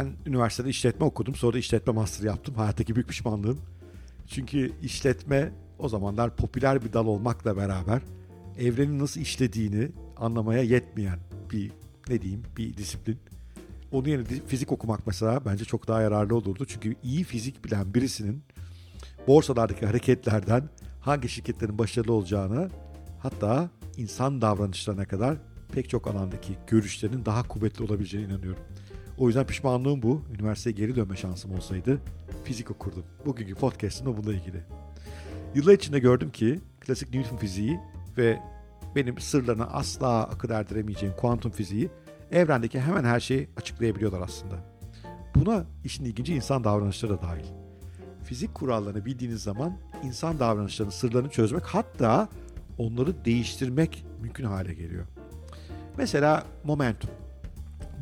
Ben üniversitede işletme okudum. Sonra işletme master yaptım. Hayattaki büyük pişmanlığım. Çünkü işletme o zamanlar popüler bir dal olmakla beraber evrenin nasıl işlediğini anlamaya yetmeyen bir ne diyeyim bir disiplin. Onun yerine fizik okumak mesela bence çok daha yararlı olurdu. Çünkü iyi fizik bilen birisinin borsalardaki hareketlerden hangi şirketlerin başarılı olacağını hatta insan davranışlarına kadar pek çok alandaki görüşlerin daha kuvvetli olabileceğine inanıyorum. O yüzden pişmanlığım bu. Üniversiteye geri dönme şansım olsaydı fizik okurdum. Bugünkü podcast'ım da bununla ilgili. Yıllar içinde gördüm ki klasik Newton fiziği ve benim sırlarına asla akıl erdiremeyeceğim kuantum fiziği evrendeki hemen her şeyi açıklayabiliyorlar aslında. Buna işin ilginci insan davranışları da dahil. Fizik kurallarını bildiğiniz zaman insan davranışlarının sırlarını çözmek hatta onları değiştirmek mümkün hale geliyor. Mesela momentum.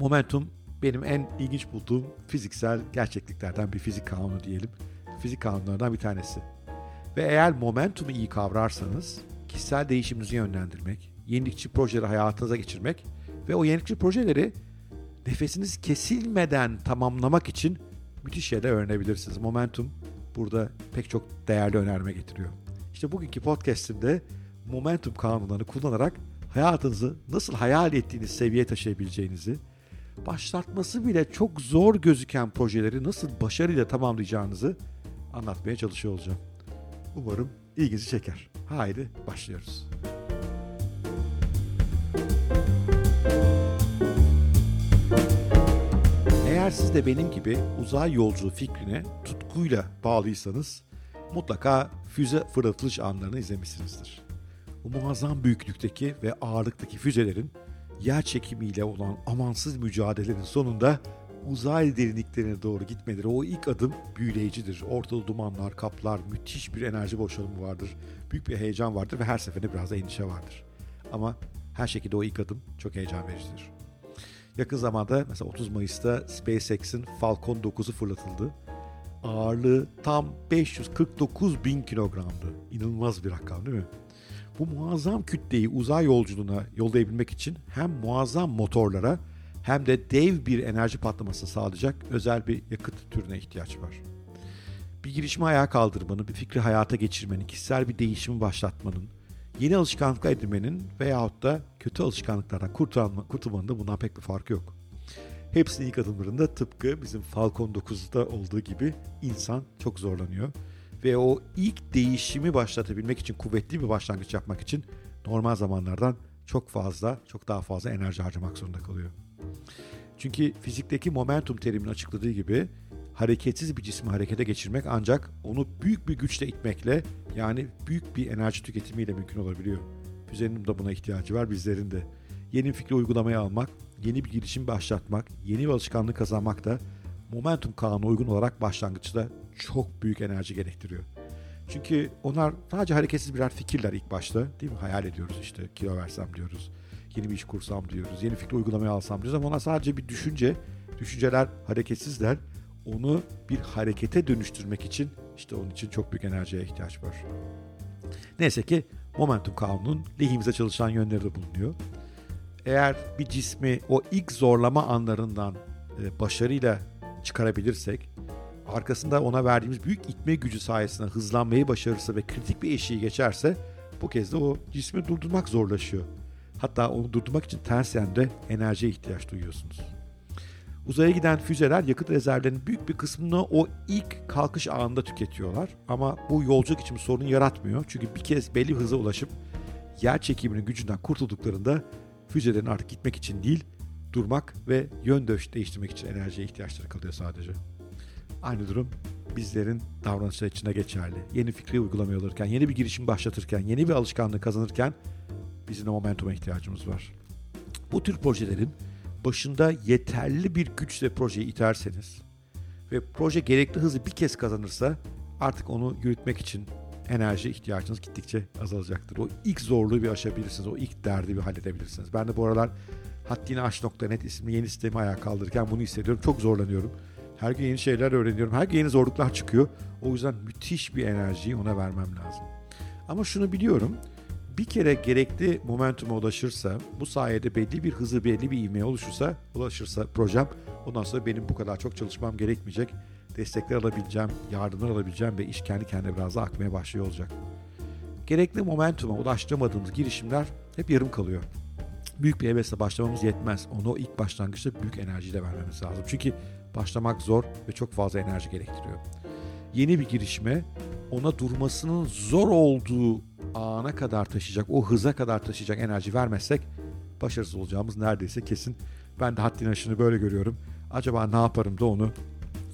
Momentum benim en ilginç bulduğum fiziksel gerçekliklerden bir fizik kanunu diyelim. Fizik kanunlarından bir tanesi. Ve eğer momentumu iyi kavrarsanız kişisel değişiminizi yönlendirmek, yenilikçi projeleri hayatınıza geçirmek ve o yenilikçi projeleri nefesiniz kesilmeden tamamlamak için müthiş şeyler öğrenebilirsiniz. Momentum burada pek çok değerli önerme getiriyor. İşte bugünkü podcastimde momentum kanunlarını kullanarak hayatınızı nasıl hayal ettiğiniz seviyeye taşıyabileceğinizi, başlatması bile çok zor gözüken projeleri nasıl başarıyla tamamlayacağınızı anlatmaya çalışıyor olacağım. Umarım ilginizi çeker. Haydi başlıyoruz. Eğer siz de benim gibi uzay yolculuğu fikrine tutkuyla bağlıysanız mutlaka füze fırlatılış anlarını izlemişsinizdir. Bu muazzam büyüklükteki ve ağırlıktaki füzelerin yer çekimiyle olan amansız mücadelenin sonunda uzay derinliklerine doğru gitmeleri o ilk adım büyüleyicidir. Ortada dumanlar, kaplar, müthiş bir enerji boşalımı vardır. Büyük bir heyecan vardır ve her seferinde biraz da endişe vardır. Ama her şekilde o ilk adım çok heyecan vericidir. Yakın zamanda mesela 30 Mayıs'ta SpaceX'in Falcon 9'u fırlatıldı. Ağırlığı tam 549 bin kilogramdı. İnanılmaz bir rakam değil mi? Bu muazzam kütleyi uzay yolculuğuna yollayabilmek için hem muazzam motorlara hem de dev bir enerji patlaması sağlayacak özel bir yakıt türüne ihtiyaç var. Bir girişimi ayağa kaldırmanın, bir fikri hayata geçirmenin, kişisel bir değişimi başlatmanın, yeni alışkanlıklar edinmenin veyahut da kötü alışkanlıklardan kurtulma, kurtulmanın da bundan pek bir farkı yok. Hepsinin ilk adımlarında tıpkı bizim Falcon 9'da olduğu gibi insan çok zorlanıyor. Ve o ilk değişimi başlatabilmek için, kuvvetli bir başlangıç yapmak için normal zamanlardan çok fazla, çok daha fazla enerji harcamak zorunda kalıyor. Çünkü fizikteki momentum teriminin açıkladığı gibi hareketsiz bir cismi harekete geçirmek ancak onu büyük bir güçle itmekle yani büyük bir enerji tüketimiyle mümkün olabiliyor. Füzenin de buna ihtiyacı var bizlerin de. Yeni fikri uygulamaya almak, yeni bir girişim başlatmak, yeni bir alışkanlık kazanmak da momentum kanunu uygun olarak başlangıçta çok büyük enerji gerektiriyor. Çünkü onlar sadece hareketsiz birer fikirler ilk başta değil mi? Hayal ediyoruz işte kilo versem diyoruz. Yeni bir iş kursam diyoruz. Yeni fikri uygulamaya alsam diyoruz ama onlar sadece bir düşünce. Düşünceler hareketsizler. Onu bir harekete dönüştürmek için işte onun için çok büyük enerjiye ihtiyaç var. Neyse ki momentum kanunun lehimize çalışan yönleri de bulunuyor. Eğer bir cismi o ilk zorlama anlarından e, başarıyla çıkarabilirsek, arkasında ona verdiğimiz büyük itme gücü sayesinde hızlanmayı başarırsa ve kritik bir eşiği geçerse bu kez de o cismi durdurmak zorlaşıyor. Hatta onu durdurmak için ters yönde enerjiye ihtiyaç duyuyorsunuz. Uzaya giden füzeler yakıt rezervlerinin büyük bir kısmını o ilk kalkış anında tüketiyorlar. Ama bu yolculuk için sorun yaratmıyor. Çünkü bir kez belli bir hıza ulaşıp yer çekiminin gücünden kurtulduklarında füzelerin artık gitmek için değil, durmak ve yön değiştirmek için enerjiye ihtiyaçları kalıyor sadece. Aynı durum bizlerin davranışları içinde geçerli. Yeni fikri uygulamaya alırken, yeni bir girişim başlatırken, yeni bir alışkanlığı kazanırken bizim de momentuma ihtiyacımız var. Bu tür projelerin başında yeterli bir güçle projeyi iterseniz ve proje gerekli hızı bir kez kazanırsa artık onu yürütmek için enerji ihtiyacınız gittikçe azalacaktır. O ilk zorluğu bir aşabilirsiniz. O ilk derdi bir halledebilirsiniz. Ben de bu aralar haddiniaş.net isimli yeni sistemi ayağa kaldırırken bunu hissediyorum. Çok zorlanıyorum. Her gün yeni şeyler öğreniyorum. Her gün yeni zorluklar çıkıyor. O yüzden müthiş bir enerjiyi ona vermem lazım. Ama şunu biliyorum. bir kere gerekli momentuma ulaşırsa, bu sayede belli bir hızı, belli bir ivmeye oluşursa, ulaşırsa projem, ondan sonra benim bu kadar çok çalışmam gerekmeyecek. Destekler alabileceğim, yardımlar alabileceğim ve iş kendi kendine biraz daha akmaya başlıyor olacak. Gerekli momentuma ulaştıramadığımız girişimler hep yarım kalıyor. Büyük bir hevesle başlamamız yetmez. Onu ilk başlangıçta büyük enerjiyle vermemiz lazım. Çünkü başlamak zor ve çok fazla enerji gerektiriyor. Yeni bir girişime ona durmasının zor olduğu ana kadar taşıyacak, o hıza kadar taşıyacak enerji vermezsek başarısız olacağımız neredeyse kesin. Ben de haddini aşını böyle görüyorum. Acaba ne yaparım da onu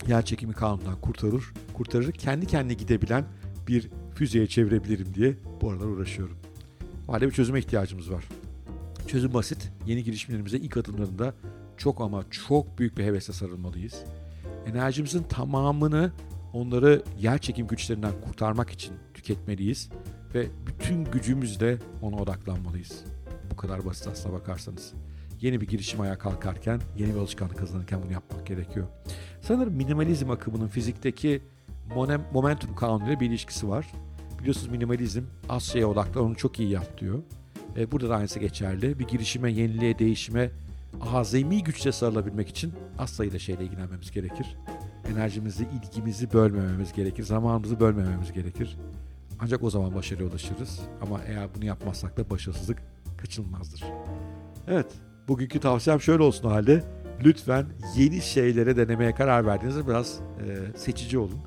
yer çekimi kanunundan kurtarır, kurtarır, kendi kendine gidebilen bir füzeye çevirebilirim diye bu aralar uğraşıyorum. O halde bir çözüme ihtiyacımız var. Çözüm basit. Yeni girişimlerimize ilk adımlarında çok ama çok büyük bir hevesle sarılmalıyız. Enerjimizin tamamını onları yer çekim güçlerinden kurtarmak için tüketmeliyiz ve bütün gücümüzle ona odaklanmalıyız. Bu kadar basit aslına bakarsanız. Yeni bir girişim ayağa kalkarken, yeni bir alışkanlık kazanırken bunu yapmak gerekiyor. Sanırım minimalizm akımının fizikteki momentum kanunuyla bir ilişkisi var. Biliyorsunuz minimalizm az şeye odaklan onu çok iyi yap diyor. E, burada da aynısı geçerli. Bir girişime, yeniliğe, değişime azami güçle sarılabilmek için az sayıda şeyle ilgilenmemiz gerekir. Enerjimizi, ilgimizi bölmememiz gerekir. Zamanımızı bölmememiz gerekir. Ancak o zaman başarıya ulaşırız. Ama eğer bunu yapmazsak da başarısızlık kaçınılmazdır. Evet, bugünkü tavsiyem şöyle olsun halde. Lütfen yeni şeylere denemeye karar verdiğinizde biraz e, seçici olun.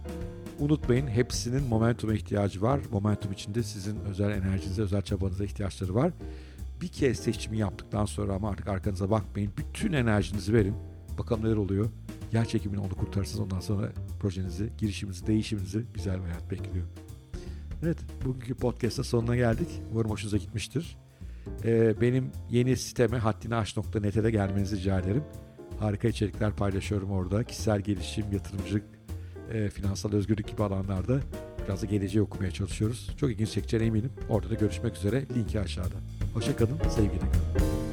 Unutmayın hepsinin momentuma ihtiyacı var. Momentum içinde sizin özel enerjinize, özel çabanıza ihtiyaçları var. Bir kez seçimi yaptıktan sonra ama artık arkanıza bakmayın. Bütün enerjinizi verin. Bakalım neler oluyor. Yer çekimini onu kurtarırsınız. Ondan sonra projenizi, girişiminizi, değişiminizi güzel bir hayat bekliyor. Evet, bugünkü podcast'ın sonuna geldik. Umarım hoşunuza gitmiştir. Ee, benim yeni siteme haddiniaş.net'e de gelmenizi rica ederim. Harika içerikler paylaşıyorum orada. Kişisel gelişim, yatırımcılık, e, finansal özgürlük gibi alanlarda biraz da geleceği okumaya çalışıyoruz. Çok ilginç çekeceğine eminim. Orada da görüşmek üzere. Linki aşağıda. Hoşçakalın, sevgiyle kalın.